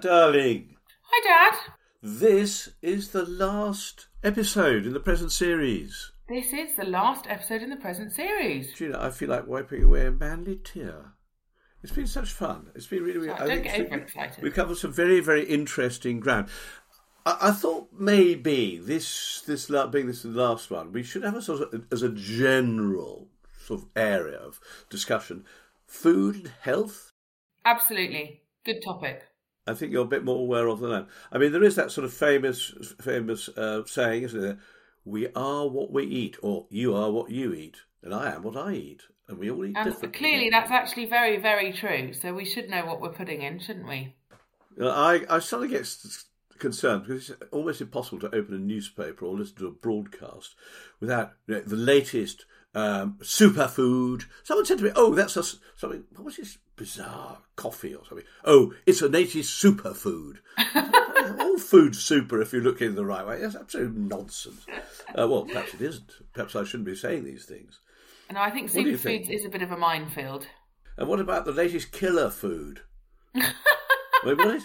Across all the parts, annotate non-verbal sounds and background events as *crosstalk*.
darling. Hi, Dad. This is the last episode in the present series. This is the last episode in the present series. Know, I feel like wiping away a manly tear. It's been such fun. It's been really, really. Sorry, I don't get overexcited. We've covered some very, very interesting ground. I, I thought maybe this, this being this the last one, we should have a sort of as a general sort of area of discussion, food and health. Absolutely. Good topic. I think you're a bit more aware of than I am. I mean, there is that sort of famous, famous uh, saying, isn't there? We are what we eat, or you are what you eat, and I am what I eat, and we all eat And differently. clearly, that's actually very, very true. So we should know what we're putting in, shouldn't we? I, I suddenly get concerned because it's almost impossible to open a newspaper or listen to a broadcast without you know, the latest um, superfood. Someone said to me, "Oh, that's a, something. What was this bizarre coffee or something? Oh, it's a native superfood. *laughs* All food's super if you look in the right way. That's absolute nonsense. Uh, well, perhaps it isn't. Perhaps I shouldn't be saying these things. And I think What do you think? superfoods is a bit of a minefield. And what about the latest killer food? *laughs* Wait, what is?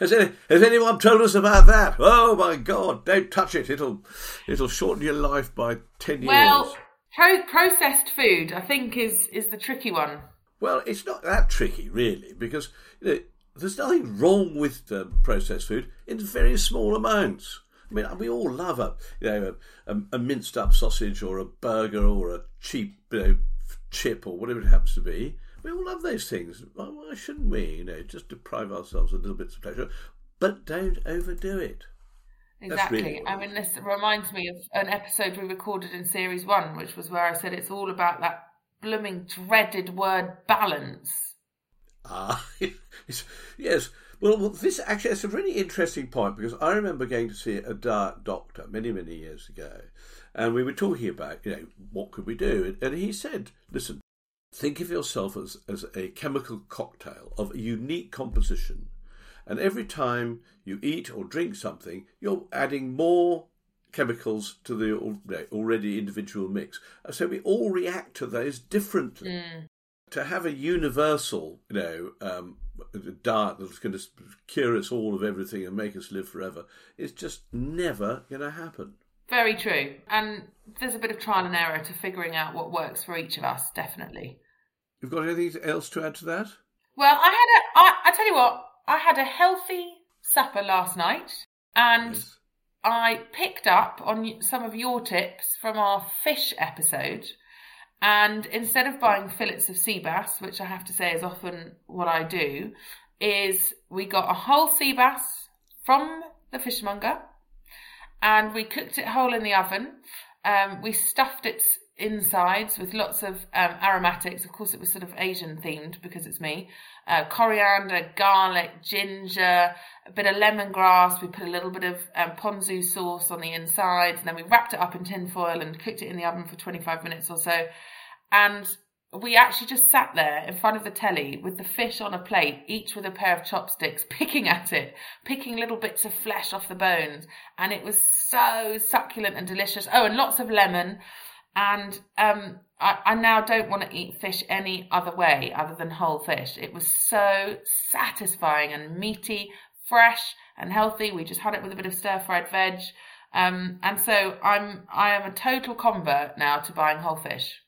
Has, any, has anyone told us about that? Oh my God! Don't touch it. It'll it'll shorten your life by ten years. Well, pro- processed food, I think, is is the tricky one. Well, it's not that tricky, really, because you know, there's nothing wrong with processed food in very small amounts. I mean, we all love a you know a, a, a minced up sausage or a burger or a cheap you know, chip or whatever it happens to be. We all love those things. Why, why shouldn't we? You know, just deprive ourselves of little bits of pleasure, but don't overdo it. Exactly. really I mean, this reminds me of an episode we recorded in series one, which was where I said it's all about that blooming dreaded word balance. Ah, *laughs* yes. Well, this actually is a really interesting point because I remember going to see a diet doctor many, many years ago, and we were talking about, you know, what could we do, and he said, "Listen, think of yourself as as a chemical cocktail of a unique composition, and every time you eat or drink something, you're adding more." Chemicals to the al- you know, already individual mix, so we all react to those differently to have a universal, you know, um, diet that's going to cure us all of everything and make us live forever is just never going to happen. Very true. And there's a bit of trial and error to figuring out what works for each of us, definitely. You've got anything else to add to that? Well, I had a, I, I tell you what, I had a healthy supper last night and Yes. I picked up on some of your tips from our fish episode. And instead of buying fillets of sea bass, which I have to say is often what I do, is we got a whole sea bass from the fishmonger and we cooked it whole in the oven. Um, we stuffed its insides with lots of um, aromatics. Of course, it was sort of Asian themed because it's me. Uh, coriander, garlic, ginger, a bit of lemongrass. We put a little bit of um, ponzu sauce on the insides, and then we wrapped it up in tin foil and cooked it in the oven for 25 minutes or so. And we actually just sat there in front of the telly with the fish on a plate, each with a pair of chopsticks, *laughs* picking at it, picking little bits of flesh off the bones. And it was so succulent and delicious. Oh, and lots of lemon. And um, I, I now don't want to eat fish any other way other than whole fish. It was so satisfying and meaty, fresh and healthy. We just had it with a bit of stir fried veg. Um, and so I'm I am a total convert now to buying whole fish.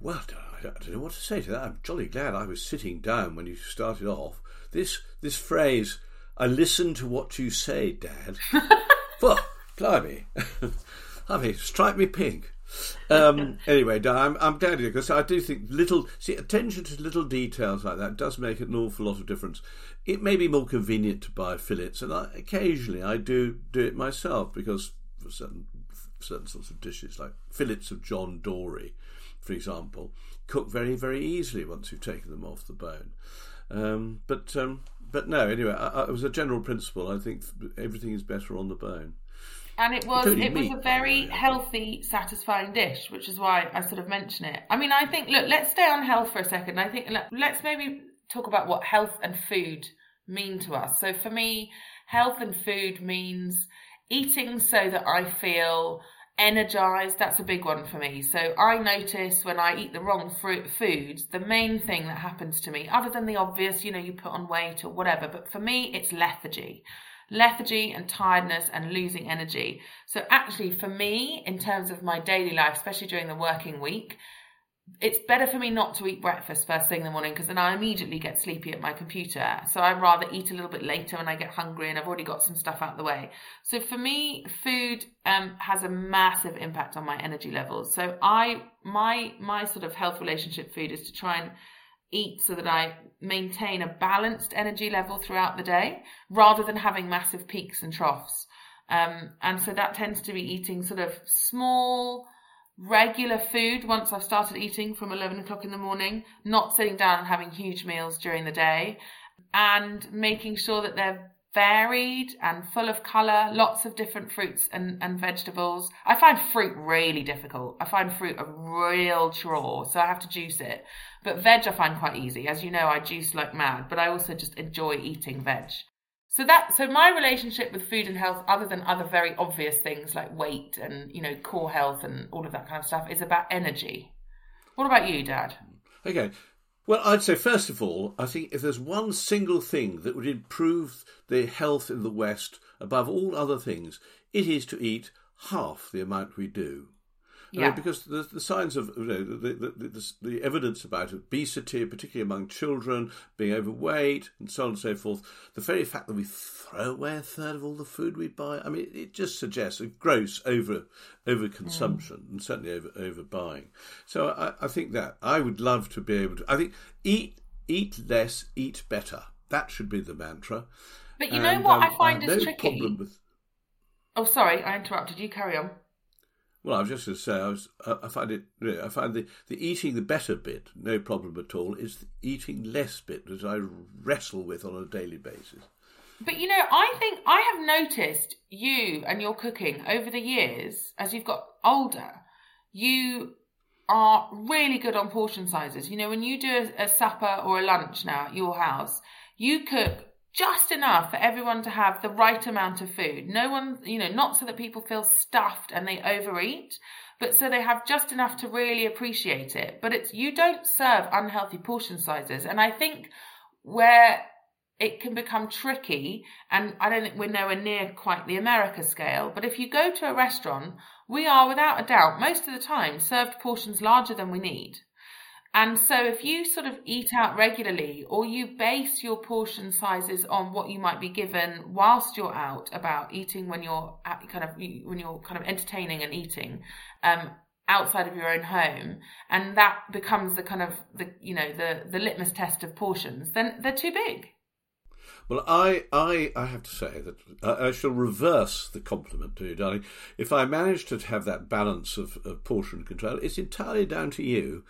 Well, I don't, know what to say to that. I'm jolly glad I was sitting down when you started off. This this phrase, I listen to what you say, Dad. *laughs* well, blimey. *laughs* I mean, strike me pink. Um, anyway, I'm, I'm glad you because I do think little see attention to little details like that does make an awful lot of difference. It may be more convenient to buy fillets, and I, occasionally I do do it myself because for certain certain sorts of dishes like fillets of John Dory, for example, cook very very easily once you've taken them off the bone. Um, but um, but no, anyway, I, I, it was a general principle. I think everything is better on the bone. And it was it was a very healthy, satisfying dish, which is why I sort of mention it. I mean, I think look, let's stay on health for a second. I think let- let's maybe talk about what health and food mean to us. So for me, health and food means eating so that I feel energized. That's a big one for me. So I notice when I eat the wrong fruit foods, the main thing that happens to me, other than the obvious, you know, you put on weight or whatever, but for me, it's lethargy. Lethargy and tiredness and losing energy. So actually, for me, in terms of my daily life, especially during the working week, it's better for me not to eat breakfast first thing in the morning because then I immediately get sleepy at my computer. So I'd rather eat a little bit later when I get hungry and I've already got some stuff out the way. So for me, food um, has a massive impact on my energy levels. So I my my sort of health relationship food is to try and eat so that I maintain a balanced energy level throughout the day rather than having massive peaks and troughs. Um, and so that tends to be eating sort of small regular food once I've started eating from 11 o'clock in the morning, not sitting down and having huge meals during the day, and making sure that they're varied and full of colour, lots of different fruits and, and vegetables. I find fruit really difficult. I find fruit a real chore, so I have to juice it. But veg I find quite easy. As you know, I juice like mad, but I also just enjoy eating veg. So that so my relationship with food and health, other than other very obvious things like weight and you know core health and all of that kind of stuff, is about energy. What about you, Dad? Okay. Well, I'd say first of all, I think if there's one single thing that would improve the health in the West above all other things, it is to eat half the amount we do. Yeah. I mean, because the, the signs of you know, the, the, the, the, evidence about obesity, particularly among children, being overweight, and so on and so forth, the very fact that we throw away a third of all the food we buy, I mean, it just suggests a gross over overconsumption mm. and certainly over overbuying. So I, I think that I would love to be able to. I think eat eat less, eat better. That should be the mantra. But you know what um, I find I is no tricky. With... Oh, sorry, I interrupted you. Carry on. Well, I was just going to say, I, was, I find it, I find the, the eating the better bit no problem at all. It's the eating less bit that I wrestle with on a daily basis. But you know, I think I have noticed you and your cooking over the years as you've got older. You are really good on portion sizes. You know, when you do a, a supper or a lunch now at your house, you cook just enough for everyone to have the right amount of food. No one, you know, not so that people feel stuffed and they overeat, but so they have just enough to really appreciate it. But it's, you don't serve unhealthy portion sizes. And I think where it can become tricky, and I don't think we're nowhere near quite the America scale, but if you go to a restaurant, we are without a doubt, most of the time, served portions larger than we need. And so if you sort of eat out regularly or you base your portion sizes on what you might be given whilst you're out about eating when you're kind of when you're kind of entertaining and eating um, outside of your own home and that becomes the kind of the you know the the litmus test of portions then they're too big well, I, I, I have to say that I, I, shall reverse the compliment to you, darling. If I manage to have that balance of, of portion control, it's entirely down to you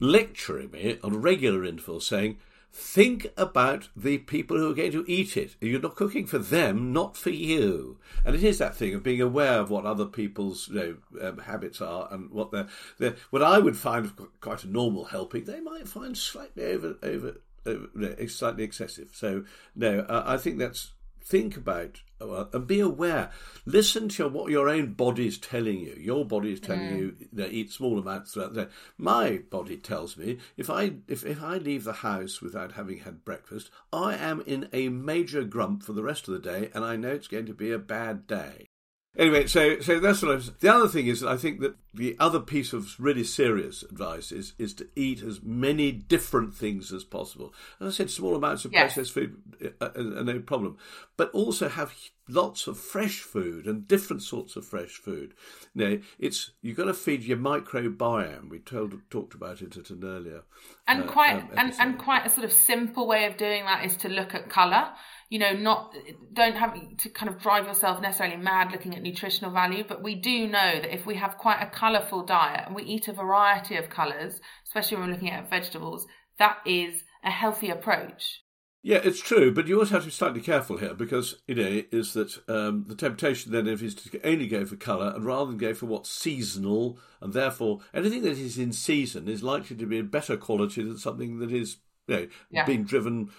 lecturing me on regular intervals saying, think about the people who are going to eat it. You're not cooking for them, not for you. And it is that thing of being aware of what other people's you know, um, habits are and what they're, they're, what I would find quite a normal helping, they might find slightly over over, over slightly excessive. So no, uh, I think that's think about uh, and be aware. Listen to what your own body is telling you. Your body is telling mm. you, know, eat small amounts throughout the day. My body tells me if I if, if I leave the house without having had breakfast, I am in a major grump for the rest of the day, and I know it's going to be a bad day. Anyway, so so that's what I was. The other thing is, I think that the other piece of really serious advice is is to eat as many different things as possible. As I said, small amounts of yes. processed food are, uh, uh, no problem, but also have lots of fresh food and different sorts of fresh food. You know, it's you've got to feed your microbiome. We told talked about it at an earlier and uh, quite um, and, and quite a sort of simple way of doing that is to look at colour you know, not don't have to kind of drive yourself necessarily mad looking at nutritional value, but we do know that if we have quite a colourful diet and we eat a variety of colours, especially when we're looking at vegetables, that is a healthy approach. Yeah, it's true, but you also have to be slightly careful here because you know is that um, the temptation then is to only go for colour and rather than go for what's seasonal, and therefore anything that is in season is likely to be of better quality than something that is you know, yeah. being driven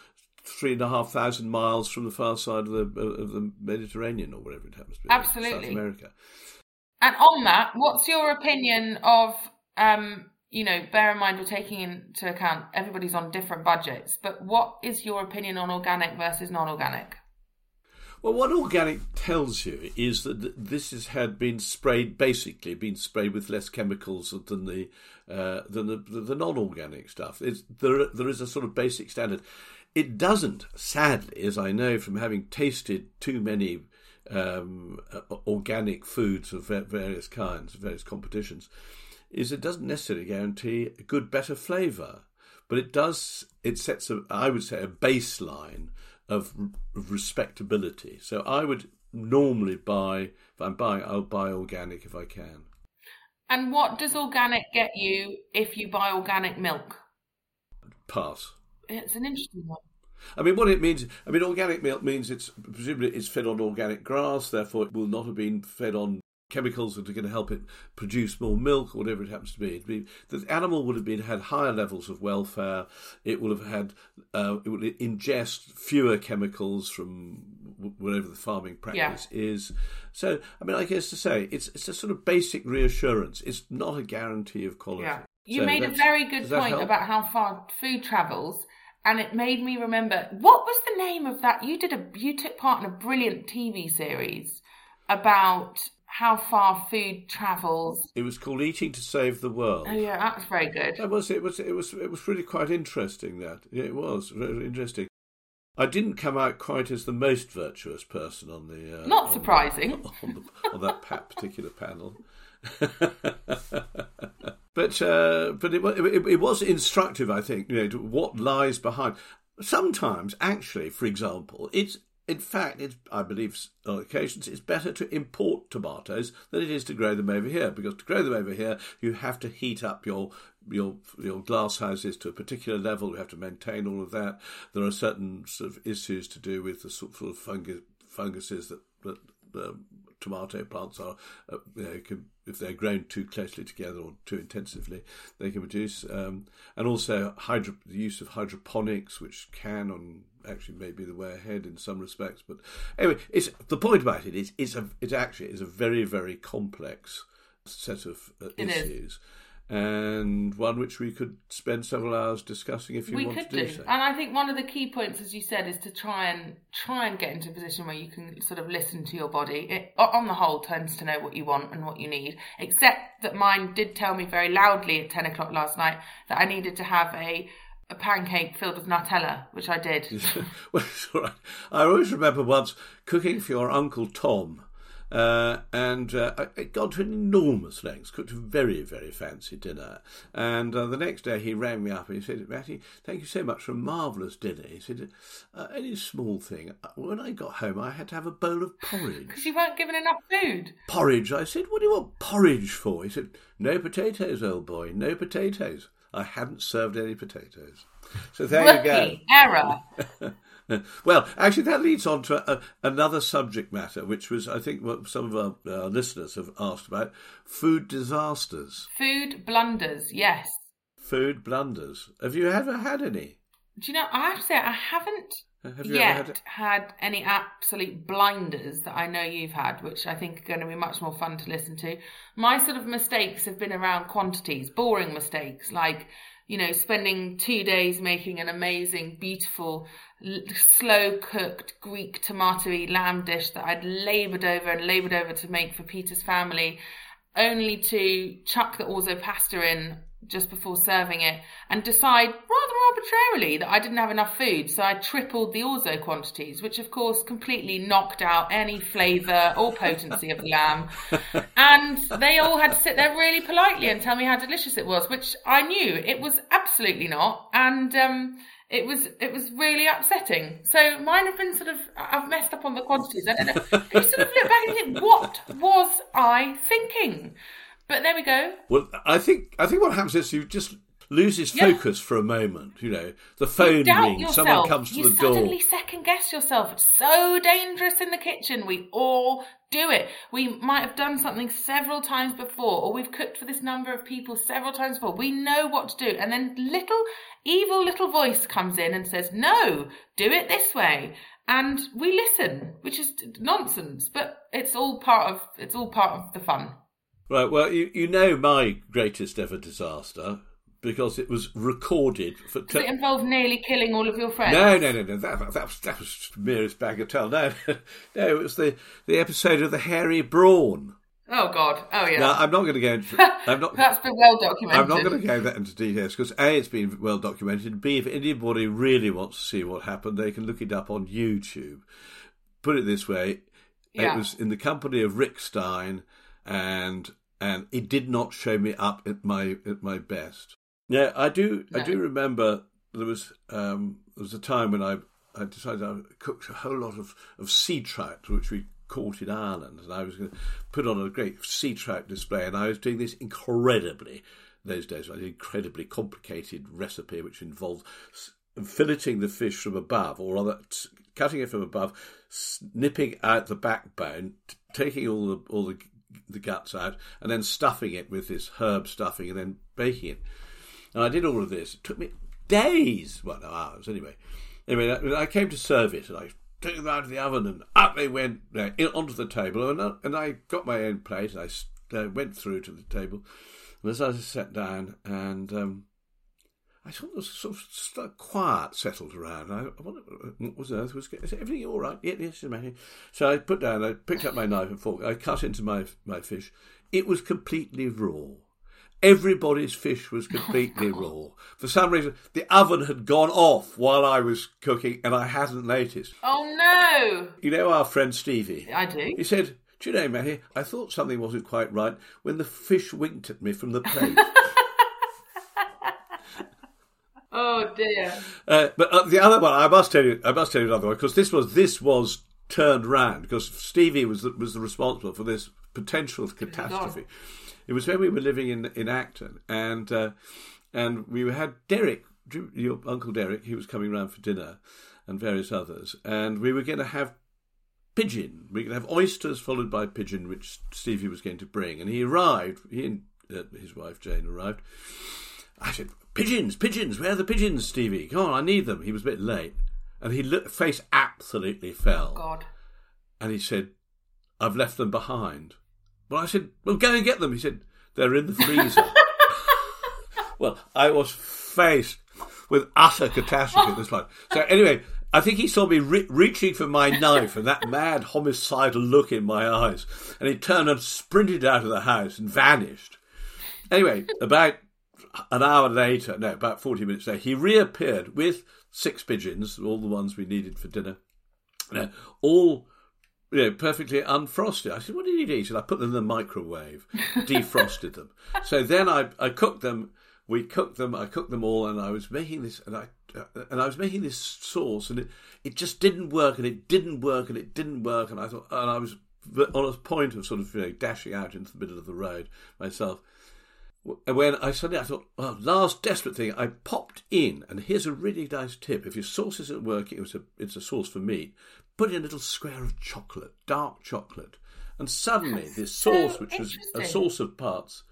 three and a half thousand miles from the far side of the of the Mediterranean or whatever it happens to be, absolutely South America. And on that, what's your opinion of um, you know, bear in mind we're taking into account everybody's on different budgets, but what is your opinion on organic versus non-organic? Well, what organic tells you is that this has had been sprayed, basically been sprayed with less chemicals than the uh, than the, the, the non-organic stuff. It's, there there is a sort of basic standard. It doesn't, sadly, as I know from having tasted too many um, organic foods of various kinds, various competitions, is it doesn't necessarily guarantee a good, better flavour, but it does. It sets a, I would say, a baseline of, of respectability. So I would normally buy if I'm buying, I'll buy organic if I can. And what does organic get you if you buy organic milk? Pass. It's an interesting one. I mean, what it means, I mean, organic milk means it's presumably it's fed on organic grass, therefore it will not have been fed on chemicals that are going to help it produce more milk or whatever it happens to be. be the animal would have been had higher levels of welfare. It would have had uh, it would ingest fewer chemicals from whatever the farming practice yeah. is. So, I mean, I guess to say it's it's a sort of basic reassurance. It's not a guarantee of quality. Yeah. You so made a very good point about how far food travels and it made me remember what was the name of that you did a you took part in a brilliant tv series about how far food travels. It was called Eating to Save the World. Oh yeah, that's very good. That was it. Was it was it was really quite interesting. That it was very interesting. I didn't come out quite as the most virtuous person on the. Uh, Not surprising. On, *laughs* on, the, on that particular panel. *laughs* but uh, but it, it, it, was instructive, I think. You know, what lies behind. Sometimes, actually, for example, it's in fact, it's, I believe on occasions it's better to import tomatoes than it is to grow them over here because to grow them over here you have to heat up your your your glass houses to a particular level. You have to maintain all of that. There are certain sort of issues to do with the sort of fungus, funguses that that tomato plants are, uh, you know, can, if they're grown too closely together or too intensively, they can produce. Um, and also hydro, the use of hydroponics, which can and actually may be the way ahead in some respects. But anyway, it's the point about it is it's a it actually is a very very complex set of uh, issues. And one which we could spend several hours discussing if you we want to do, do so. And I think one of the key points, as you said, is to try and try and get into a position where you can sort of listen to your body. It, on the whole, tends to know what you want and what you need. Except that mine did tell me very loudly at ten o'clock last night that I needed to have a a pancake filled with Nutella, which I did. *laughs* well, it's all right. I always remember once cooking for your Uncle Tom. Uh, and uh, I, I got to enormous lengths, cooked a very, very fancy dinner. And uh, the next day he rang me up and he said, Matty, thank you so much for a marvellous dinner. He said, uh, any small thing. Uh, when I got home, I had to have a bowl of porridge. Because you weren't given enough food. Porridge. I said, what do you want porridge for? He said, no potatoes, old boy, no potatoes. I hadn't served any potatoes. So there Rookie, you go. Error. *laughs* well, actually, that leads on to a, another subject matter, which was, I think, what some of our, our listeners have asked about food disasters. Food blunders, yes. Food blunders. Have you ever had any? Do you know, I have to say, I haven't have you yet had, had, any absolute blinders that I know you've had, which I think are going to be much more fun to listen to. My sort of mistakes have been around quantities, boring mistakes, like, you know, spending two days making an amazing, beautiful, slow cooked Greek tomatoey lamb dish that I'd laboured over and laboured over to make for Peter's family, only to chuck the orzo pasta in just before serving it and decide rather arbitrarily that I didn't have enough food. So I tripled the orzo quantities, which of course completely knocked out any flavour or potency of the lamb. *laughs* And they all had to sit there really politely and tell me how delicious it was, which I knew it was absolutely not. And, um, it was it was really upsetting. So mine have been sort of I've messed up on the quantities. I don't know. you sort of look back and think, what was I thinking? But there we go. Well, I think I think what happens is you just loses focus for a moment. You know, the phone rings, yourself. someone comes to you the door. You suddenly second guess yourself. It's so dangerous in the kitchen. We all do it. We might have done something several times before, or we've cooked for this number of people several times before. We know what to do, and then little evil little voice comes in and says, "No, do it this way." And we listen, which is nonsense, but it's all part of it's all part of the fun. Right. Well, you, you know my greatest ever disaster because it was recorded for. Does it involve nearly killing all of your friends? No, no, no, no. That, that was that was merest bagatelle. No, *laughs* no, it was the the episode of the hairy brawn. Oh God! Oh yeah. Now, I'm not going to go into. *laughs* I'm not. That's been well documented. I'm not going to go that into details because a, it's been well documented. B, if anybody really wants to see what happened, they can look it up on YouTube. Put it this way: Yeah. it was in the company of Rick Stein, and and it did not show me up at my at my best. Yeah, I do. I do remember there was um, there was a time when I I decided I cooked a whole lot of of sea trout, which we caught in Ireland, and I was going to put on a great sea trout display, and I was doing this incredibly. Those days, an incredibly complicated recipe which involved filleting the fish from above, or rather t- cutting it from above, snipping out the backbone, t- taking all the all the, the guts out, and then stuffing it with this herb stuffing, and then baking it. And I did all of this. It took me days, well, no, hours anyway. Anyway, I, came to serve it, and I took them out of the oven, and up they went uh, onto the table. And I, and I got my own plate, and I uh, went through to the table. And as I sat down, and um, I thought there was sort of st- quiet settled around. I, I wondered what uh, was on earth was is everything all right? Yeah, yes, mate. So I put down, I picked up my knife and fork, I cut into my my fish. It was completely raw. Everybody's fish was completely *laughs* raw. For some reason, the oven had gone off while I was cooking, and I hadn't noticed. Oh no! You know our friend Stevie. I do. He said, "Do you know, Matty? I thought something wasn't quite right when the fish winked at me from the plate." *laughs* Oh dear. Uh, but uh, the other one, I must tell you, I must tell you another one because this was this was turned round because Stevie was the, was the responsible for this potential catastrophe. It was when we were living in in Acton, and uh, and we had Derek, your uncle Derek. He was coming round for dinner, and various others, and we were going to have pigeon. We were going to have oysters followed by pigeon, which Stevie was going to bring. And he arrived. He and uh, his wife Jane arrived. I said, "Pigeons, pigeons! Where are the pigeons, Stevie? Come on, I need them." He was a bit late, and he looked, face absolutely fell, oh, God. and he said, "I've left them behind." Well, I said, "Well, go and get them." He said, "They're in the freezer." *laughs* well, I was faced with utter catastrophe at this point. So anyway, I think he saw me re- reaching for my knife and that mad homicidal look in my eyes, and he turned and sprinted out of the house and vanished. Anyway, about an hour later, no, about 40 minutes later, he reappeared with six pigeons, all the ones we needed for dinner, uh, all you know, perfectly unfrosted. I said, What did you do? He said, I put them in the microwave, *laughs* defrosted them. So then I, I cooked them. We cooked them. I cooked them all, and I was making this, and I uh, and I was making this sauce, and it, it just didn't work, and it didn't work, and it didn't work, and I thought, and I was on a point of sort of you know, dashing out into the middle of the road myself. And when I suddenly I thought, oh, last desperate thing, I popped in, and here's a really nice tip: if your sauce isn't working, it's a it's a sauce for meat. Put in a little square of chocolate, dark chocolate, and suddenly this so sauce, which was a sauce of parts,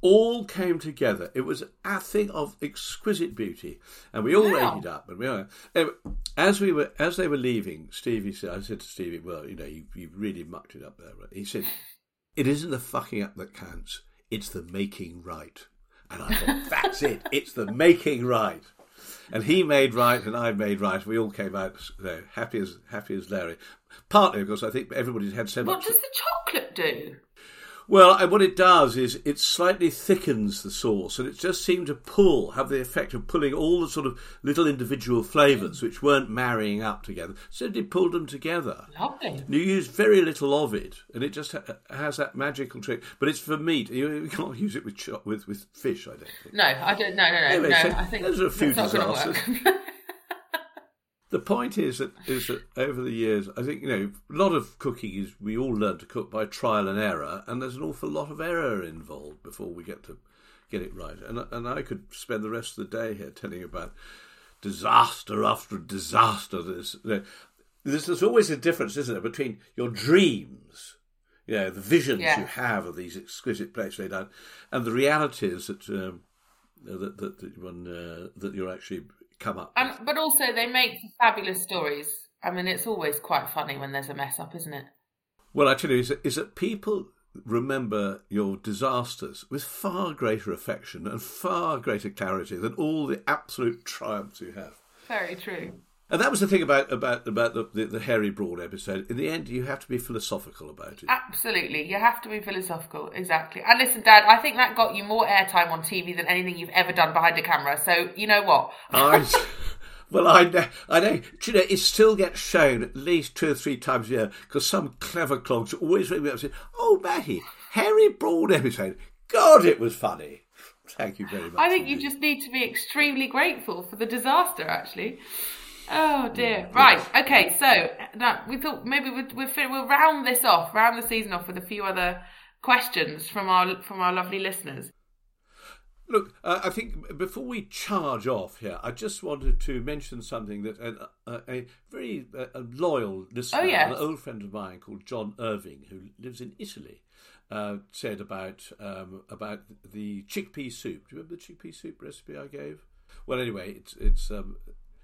all came together. It was a thing of exquisite beauty, and we all Wow. ate it up. And we all, anyway, as we were as they were leaving, Stevie said, "I said to Stevie, well, you know, you you really mucked it up there." Right? He said, "It isn't the fucking up that counts; it's the making right." And I thought, "That's it! It's the making right." And he made right, and I made right. We all came out you know, happy as happy as Larry. Partly because I think everybody's had so What much. does the chocolate do? Well, I- what it does is it slightly thickens the sauce, and it just seemed to pull, have the effect of pulling all the sort of little individual flavours which weren't marrying up together. So it pulled them together. Lovely. You use very little of it, and it just ha- has that magical trick. But it's for meat. You, you can't use it with cho- with with fish. I don't think. No, I don't. No, no, no, Anyway, no. so I think those are a few disasters. *laughs* The point is that is that over the years, I think you know a lot of cooking is we all learn to cook by trial and error, and there's an awful lot of error involved before we get to get it right. And and I could spend the rest of the day here telling you about disaster after disaster. There's there's, there's always a difference, isn't there, between your dreams, you know, the visions Yeah. you have of these exquisite plates laid out, and the realities that um, that that, that one uh, that you're actually come up. Um, but also, they make fabulous stories. I mean, it's always quite funny when there's a mess up, isn't it? Well, actually, tell you, is that people remember your disasters with far greater affection and far greater clarity than all the absolute triumphs you have. Very true. And that was the thing about about about the, the, the hairy brawn episode. In the end, you have to be philosophical about it. Absolutely, you have to be philosophical. Exactly. And listen, Dad, I think that got you more airtime on TV than anything you've ever done behind a camera. So you know what? I, *laughs* well, I know, I know. Do you know, it still gets shown at least two or three times a year because some clever clogs always ring me up and say, "Oh, Matty, hairy brawn episode. God, it was funny." Thank you very much. I think you indeed. just need to be extremely grateful for the disaster, actually. Oh dear. Right. Okay. So now we thought maybe we'd, we'll, we'll round this off, round the season off with a few other questions from our from our lovely listeners. Look, uh, I think before we charge off here, I just wanted to mention something that an, uh, a very uh, a loyal listener, Oh, yes. an old friend of mine called John Irving, who lives in Italy, uh, said about um, about the chickpea soup. Do you remember the chickpea soup recipe I gave? Well, anyway, it's it's um,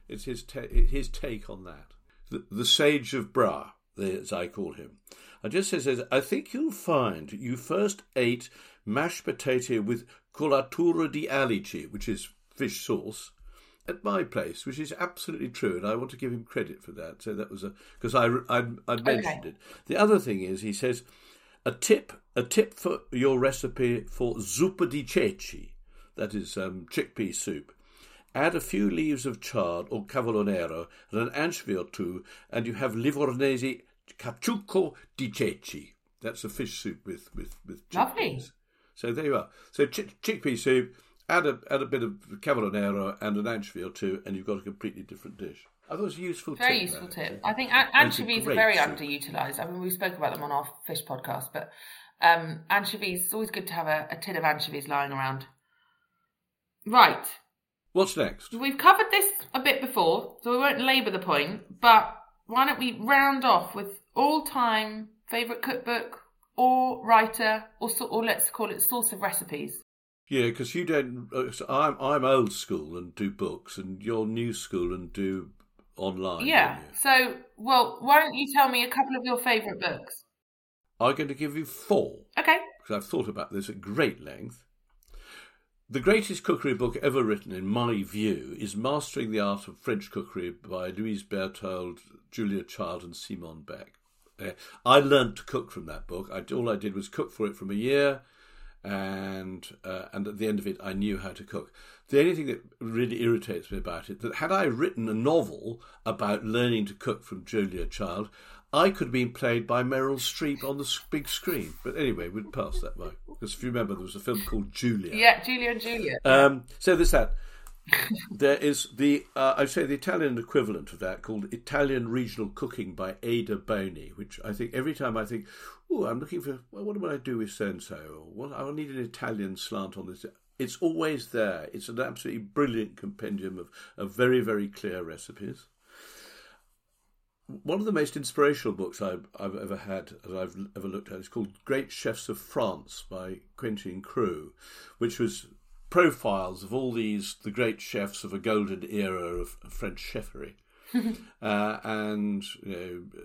it's his ta- his take on that. The, the sage of Bra, as I call him. I just says, I think you'll find you first ate mashed potato with colatura di alici, which is fish sauce, at my place, which is absolutely true, and I want to give him credit for that. So that was a because I I I mentioned it. The other thing is, he says, a tip a tip for your recipe for zuppa di ceci, that is um, chickpea soup. Add a few leaves of chard or cavolo nero and an anchovy or two, and you have livornese cacciucco di ceci. That's a fish soup with with with chickpeas. Lovely. So there you are. So chick- chickpea soup, add a add a bit of cavolo nero and an anchovy or two, and you've got a completely different dish. I thought it was a useful Very tip. useful tip. actually. I think an- And it's a anchovies are very soup. underutilized. I mean, we spoke about them on our fish podcast, but um, anchovies. It's always good to have a, a tin of anchovies lying around. Right. What's next? We've covered this a bit before, so we won't labour the point, but why don't we round off with all time favourite cookbook or writer or, or let's call it source of recipes? Yeah, because you don't. uh, so I'm I'm old school and do books, and you're new school and do online. yeah. So, well, why don't you tell me a couple of your favourite books? I'm going to give you four Okay. because I've thought about this at great length. The greatest cookery book ever written, in my view, is Mastering the Art of French Cookery by Louisette Bertholle, Julia Child, and Simone Beck. Uh, I learned to cook from that book. I, all I did was cook for it from a year, and uh, and at the end of it, I knew how to cook. The only thing that really irritates me about it that had I written a novel about learning to cook from Julia Child, I could have been played by Meryl Streep on the big screen. But anyway, we'd pass that by because if you remember, there was a film called Julia. Yeah, Julie and Julia. Um, so there's that. there is the uh, I'd say the Italian equivalent of that called Italian Regional Cooking by Ada Boni, which I think every time I think, oh, I'm looking for well, what would I do with so and so, or what I need an Italian slant on this. It's always there. It's an absolutely brilliant compendium of, of very very clear recipes. One of the most inspirational books I've, I've ever had, as I've ever looked at, is called Great Chefs of France by Quentin Crewe, which was profiles of all these the great chefs of a golden era of French cheffery. *laughs* uh, and you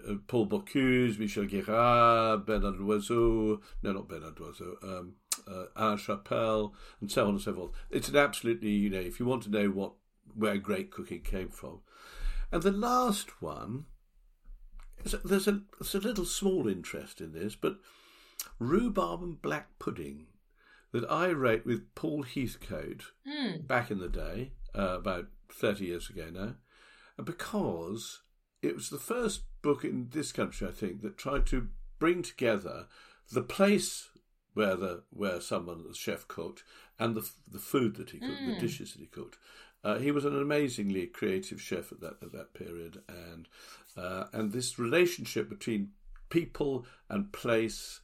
know, uh, Paul Bocuse, Michel Guérard, Bernard Loiseau, no, not Bernard Loiseau, um, uh, Alain Chapel, and so on and so forth. It's an absolutely, you know, if you want to know what where great cooking came from. And the last one, there's a, there's a, there's a little small interest in this, but rhubarb and black pudding that I wrote with Paul Heathcote hmm. back in the day, uh, about 30 years ago now, uh, because it was the first book in this country, I think, that tried to bring together the place where the where someone, the chef, cooked and the the food that he cooked, the hmm. dishes that he cooked. Uh, he was an amazingly creative chef at that at that period, and uh, and this relationship between people and place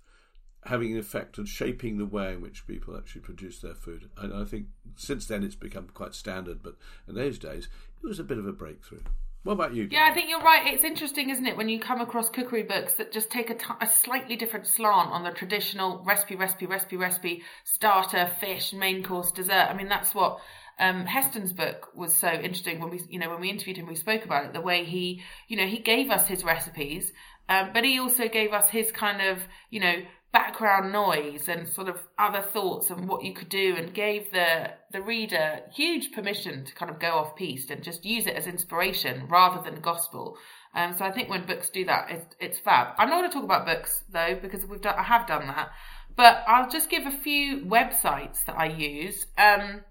having an effect on shaping the way in which people actually produce their food. And I think since then it's become quite standard, but in those days it was a bit of a breakthrough. What about you? Yeah, I think you're right. It's interesting, isn't it, when you come across cookery books that just take a, t- a slightly different slant on the traditional recipe, recipe, recipe, recipe, starter, fish, main course, dessert. I mean, that's what um, Heston's book was so interesting when we, you know, when we interviewed him, we spoke about it. The way he, you know, he gave us his recipes, um, but he also gave us his kind of, you know, background noise and sort of other thoughts and what you could do and gave the the reader huge permission to kind of go off piste and just use it as inspiration rather than gospel um, so I think when books do that it's, it's fab I'm not going to talk about books though because we've done I have done that but I'll just give a few websites that I use um,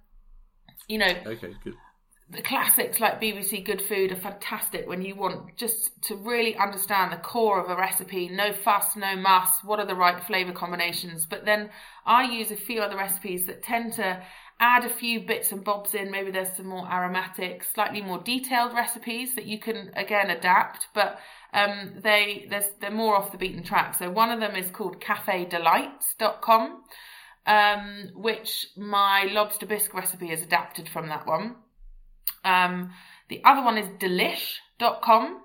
you know Okay, good. the classics like BBC Good Food are fantastic when you want just to really understand the core of a recipe. No fuss, no muss. What are the right flavour combinations? But then I use a few other recipes that tend to add a few bits and bobs in. Maybe there's some more aromatic, slightly more detailed recipes that you can again adapt. But um, they they're more off the beaten track. So one of them is called CafeDelites.com, um, which my lobster bisque recipe is adapted from that one. Um, the other one is delish.com.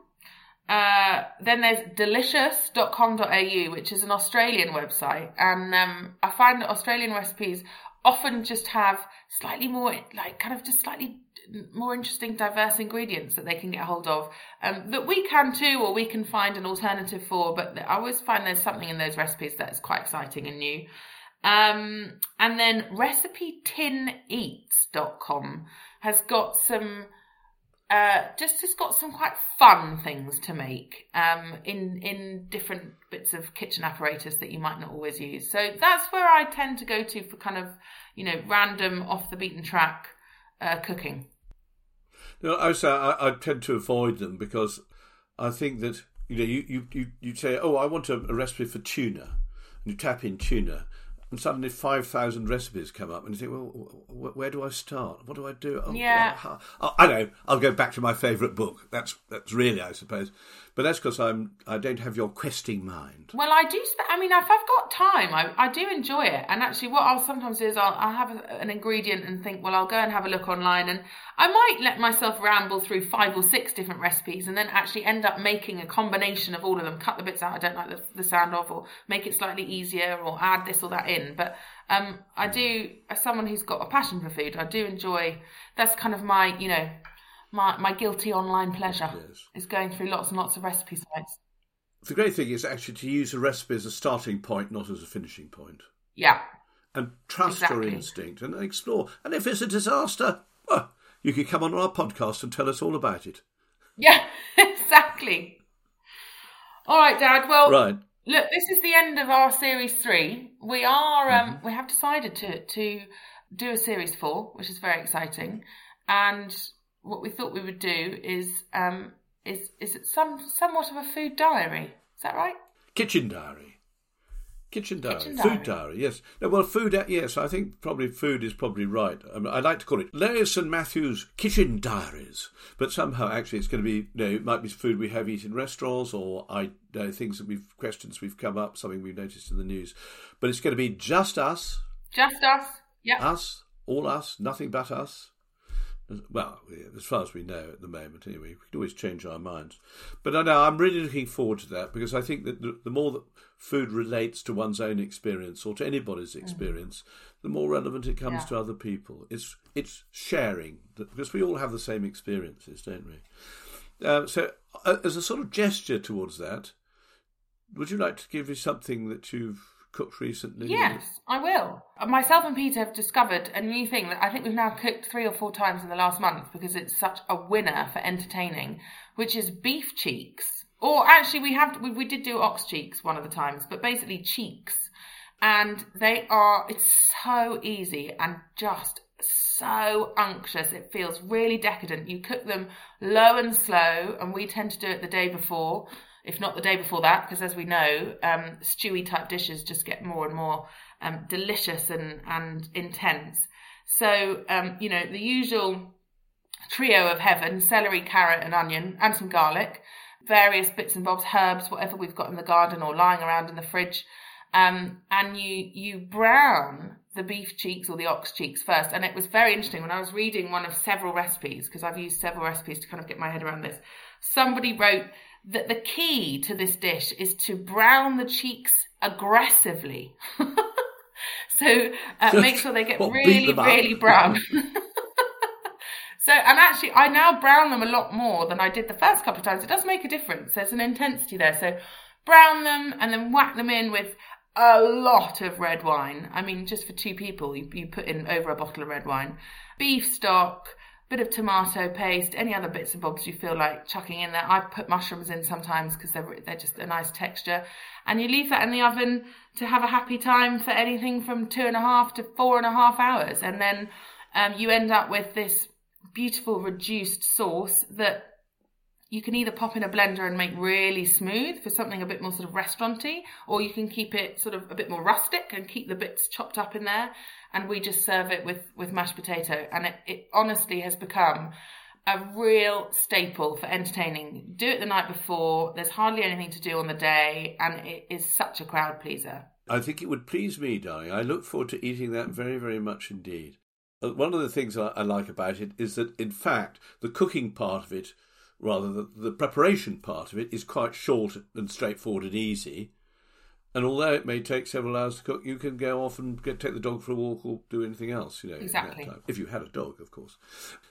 Uh, then there's delicious.com.au, which is an Australian website. And um, I find that Australian recipes often just have slightly more, like, kind of just slightly more interesting, diverse ingredients that they can get hold of um, that we can too, or we can find an alternative for. But I always find there's something in those recipes that is quite exciting and new. Um, and then recipetineats.com has got some uh, just has got some quite fun things to make um, in in different bits of kitchen apparatus that you might not always use. So that's where I tend to go to for kind of you know random off the beaten track uh, cooking. No, I say I, I tend to avoid them because I think that you know you you you, you say, oh, I want a, a recipe for tuna, and you tap in tuna, and suddenly five thousand recipes come up, and you think, well, wh- where do I start? What do I do? Oh, Yeah. oh, how- oh, I know. I'll go back to my favourite book. That's that's really, I suppose, but that's because I'm I don't have your questing mind. Well, I do. I mean, if I've got time, I, I do enjoy it. And actually, what I'll sometimes do is I'll, I'll have a, an ingredient and think, well, I'll go and have a look online, and I might let myself ramble through five or six different recipes, and then actually end up making a combination of all of them. Cut the bits out I don't like the, the sound of, or make it slightly easier, or add this or that in. But um, I do, as someone who's got a passion for food, I do enjoy. That's kind of my, you know, my my guilty online pleasure Yes. is going through lots and lots of recipe sites. The great thing is actually to use a recipe as a starting point, not as a finishing point. Yeah. and trust your instinct and explore. And if it's a disaster, well, you can come on our podcast and tell us all about it. Yeah, *laughs* exactly. All right, Dad. Well, Right. Look, this is the end of our series three. We are, um, Mm-hmm. we have decided to to do a series four, which is very exciting. And what we thought we would do is um, is is it some somewhat of a food diary? Is that right? Kitchen diary. Kitchen diary. Kitchen Food diary. diary, yes. No, well, food, uh, yes, I think probably food is probably right. I mean, I'd like to call it Larius and Matthews Kitchen Diaries. But somehow, actually, it's going to be, you know, it might be food we have eaten in restaurants or I uh, things that we've, questions we've come up, something we've noticed in the news. But it's going to be just us, Just us. Yeah. us, all us, nothing but us. Well, as far as we know at the moment, anyway, we can always change our minds. But I know I'm really looking forward to that because I think that the, the more that food relates to one's own experience or to anybody's experience, the more relevant it comes Yeah. to other people. It's it's sharing because we all have the same experiences, don't we? Uh, so, uh, as a sort of gesture towards that, would you like to give me something that you've cooked recently? Yes, I will. Uh, Myself and Peter have discovered a new thing that I think we've now cooked three or four times in the last month because it's such a winner for entertaining, which is beef cheeks. Or actually, we have we, we did do ox cheeks one of the times, but basically cheeks, and they are it's so easy and just so unctuous. It feels really decadent. You cook them low and slow, and we tend to do it the day before if not the day before that, because as we know, um, stewy type dishes just get more and more um, delicious and, and intense. So, um, you know, the usual trio of heaven celery, carrot, and onion, and some garlic, various bits and bobs, herbs, whatever we've got in the garden or lying around in the fridge. Um, and you you brown the beef cheeks or the ox cheeks first. And it was very interesting when I was reading one of several recipes because I've used several recipes to kind of get my head around this. Somebody wrote that the key to this dish is to brown the cheeks aggressively. *laughs* so uh, *laughs* make sure they get really, really brown. *laughs* so, and actually, I now brown them a lot more than I did the first couple of times. It does make a difference. There's an intensity there. So, brown them and then whack them in with a lot of red wine. I mean, just for two people, you, you put in over a bottle of red wine. Beef stock, bit of tomato paste, any other bits and bobs you feel like chucking in there. I put mushrooms in sometimes because they're they're just a nice texture, and you leave that in the oven to have a happy time for anything from two and a half to four and a half hours, and then um, you end up with this beautiful reduced sauce that you can either pop in a blender and make really smooth for something a bit more sort of restauranty, or you can keep it sort of a bit more rustic and keep the bits chopped up in there. And we just serve it with, with mashed potato. And it, it honestly has become a real staple for entertaining. Do it the night before. There's hardly anything to do on the day, and it is such a crowd pleaser. I think it would please me, darling. I look forward to eating that very, very much indeed. Uh, one of the things I, I like about it is that, in fact, the cooking part of it rather the, the preparation part of it is quite short and straightforward and easy. And although it may take several hours to cook, you can go off and get, take the dog for a walk or do anything else. You know, exactly. If you had a dog, of course.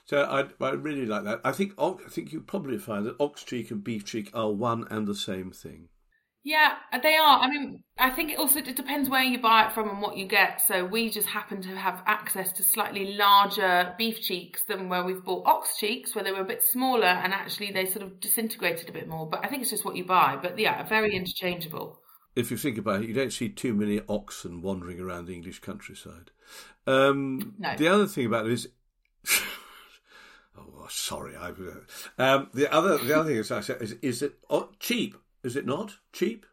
So I, I really like that. I think I think you probably find that ox cheek and beef cheek are one and the same thing. Yeah, they are. I mean, I think it also it depends where you buy it from and what you get. So we just happen to have access to slightly larger beef cheeks than where we've bought ox cheeks, where they were a bit smaller and actually they sort of disintegrated a bit more. But I think it's just what you buy. But yeah, very interchangeable. If you think about it, you don't see too many oxen wandering around the English countryside. Um, no. The other thing about it is. *laughs* oh, sorry. I, um, the other the other thing is, is, is it oh, cheap is it not cheap?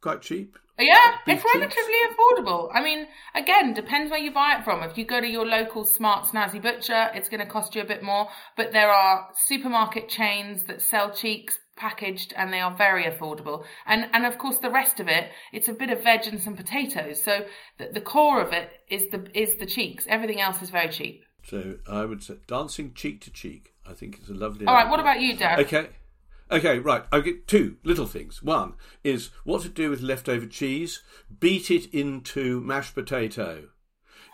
Quite cheap. Yeah, it's relatively affordable. I mean, again, depends where you buy it from. If you go to your local smart snazzy butcher, it's going to cost you a bit more. But there are supermarket chains that sell cheeks packaged and they are very affordable. And and of course the rest of it, it's a bit of veg and some potatoes. So the, the core of it is the is the cheeks. Everything else is very cheap. So I would say dancing cheek to cheek. I think it's a lovely. All right, what about you, Dad? Okay. Okay, right. I get two little things. One is what to do with leftover cheese. Beat it into mashed potato.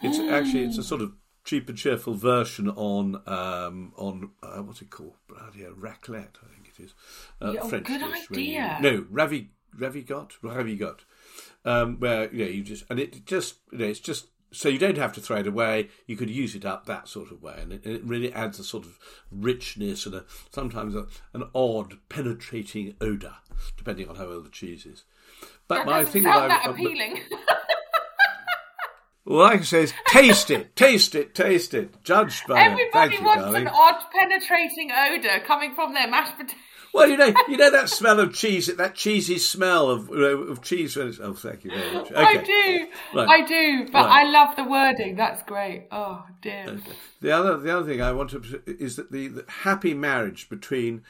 It's actually it's a sort of cheap and cheerful version on um, on uh, what's it called? Bloody hell, raclette, I think it is. Uh, oh, French good dish. idea. You, no, ravi ravigot, ravigot. Um, where you know you just and it just you know it's just so you don't have to throw it away. You could use it up that sort of way, and it, it really adds a sort of richness and a, sometimes a, an odd penetrating odor, depending on how old the cheese is. But That my thing sound that I, appealing. *laughs* All I can say is taste it, taste it, taste it. Judged by it. Everybody Thank wants darling. an odd penetrating odour coming from their mashed potatoes. Well, you know, you know that smell of cheese, that cheesy smell of of cheese. Oh, thank you very much. Okay. I do, Right. I do, but Right. I love the wording. That's great. Oh dear. The other, the other thing I want to is that the, the happy marriage between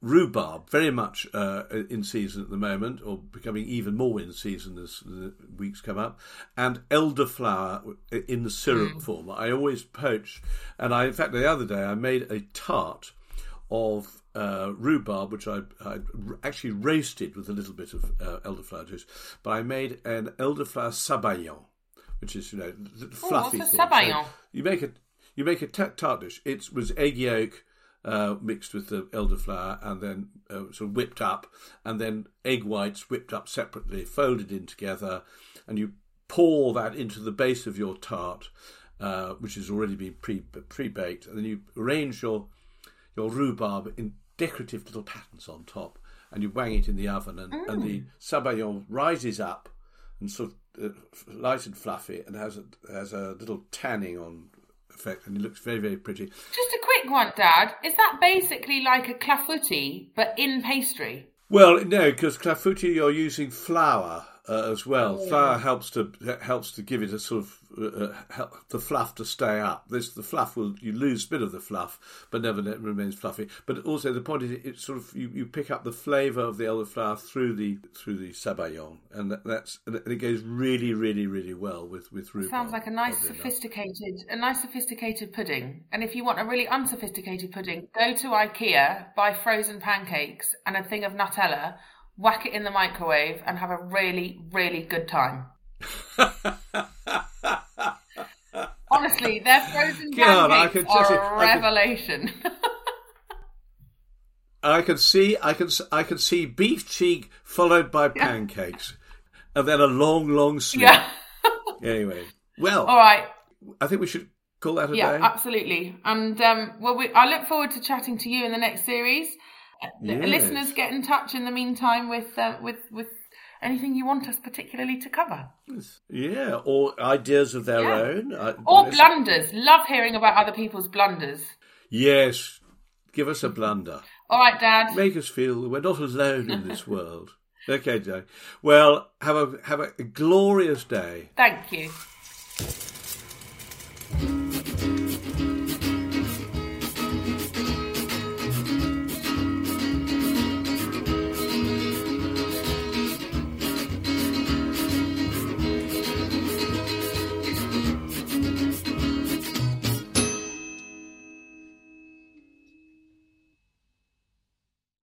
rhubarb, very much uh, in season at the moment, or becoming even more in season as the weeks come up, and elderflower in the syrup form. I always poach, and I, in fact, the other day I made a tart of uh, rhubarb, which I, I actually roasted with a little bit of uh, elderflower juice, but I made an elderflower sabayon, which is you know fluffy what's a thing. So sabayon? you make a you make a ta- tart dish. It was egg yolk uh, mixed with the elderflower and then uh, sort of whipped up, and then egg whites whipped up separately, folded in together, and you pour that into the base of your tart, uh, which has already been pre pre baked, and then you arrange your your rhubarb in decorative little patterns on top, and you wang it in the oven, and, and the sabayon rises up and sort of uh, light and fluffy, and has a has a little tanning on effect, and it looks very very pretty. Just a quick one, Dad. Is that basically like a clafouti but in pastry? Well, no, because clafouti you're using flour uh, as well. Flour helps to helps to give it a sort of uh, help the fluff to stay up. This the fluff will you lose a bit of the fluff, but never it remains fluffy. But also the point is, it, sort of you, you pick up the flavour of the elderflower through the through the sabayon, and that, that's and it goes really really really well with with rhubarb. Sounds like a nice oddly enough. sophisticated, a nice sophisticated pudding. And if you want a really unsophisticated pudding, go to IKEA, buy frozen pancakes and a thing of Nutella, whack it in the microwave, and have a really, really good time. *laughs* Honestly, their frozen God, I pancakes are a I could- revelation. *laughs* I can see, I can, I can see beef cheek followed by pancakes, and then a long, long sleep. Yeah. Anyway, well, All right. I think we should call that a Yeah, day. absolutely. And um, well, we, I look forward to chatting to you in the next series. Yes. Listeners, get in touch in the meantime with uh, with with anything you want us particularly to cover, Yeah, or ideas of their Yeah. own. I- or blunders. Love hearing about other people's blunders. Yes, give us a blunder. All right, Dad. Make us feel we're not alone in this world. *laughs* Okay, Joe. Well, have a have a glorious day. Thank you.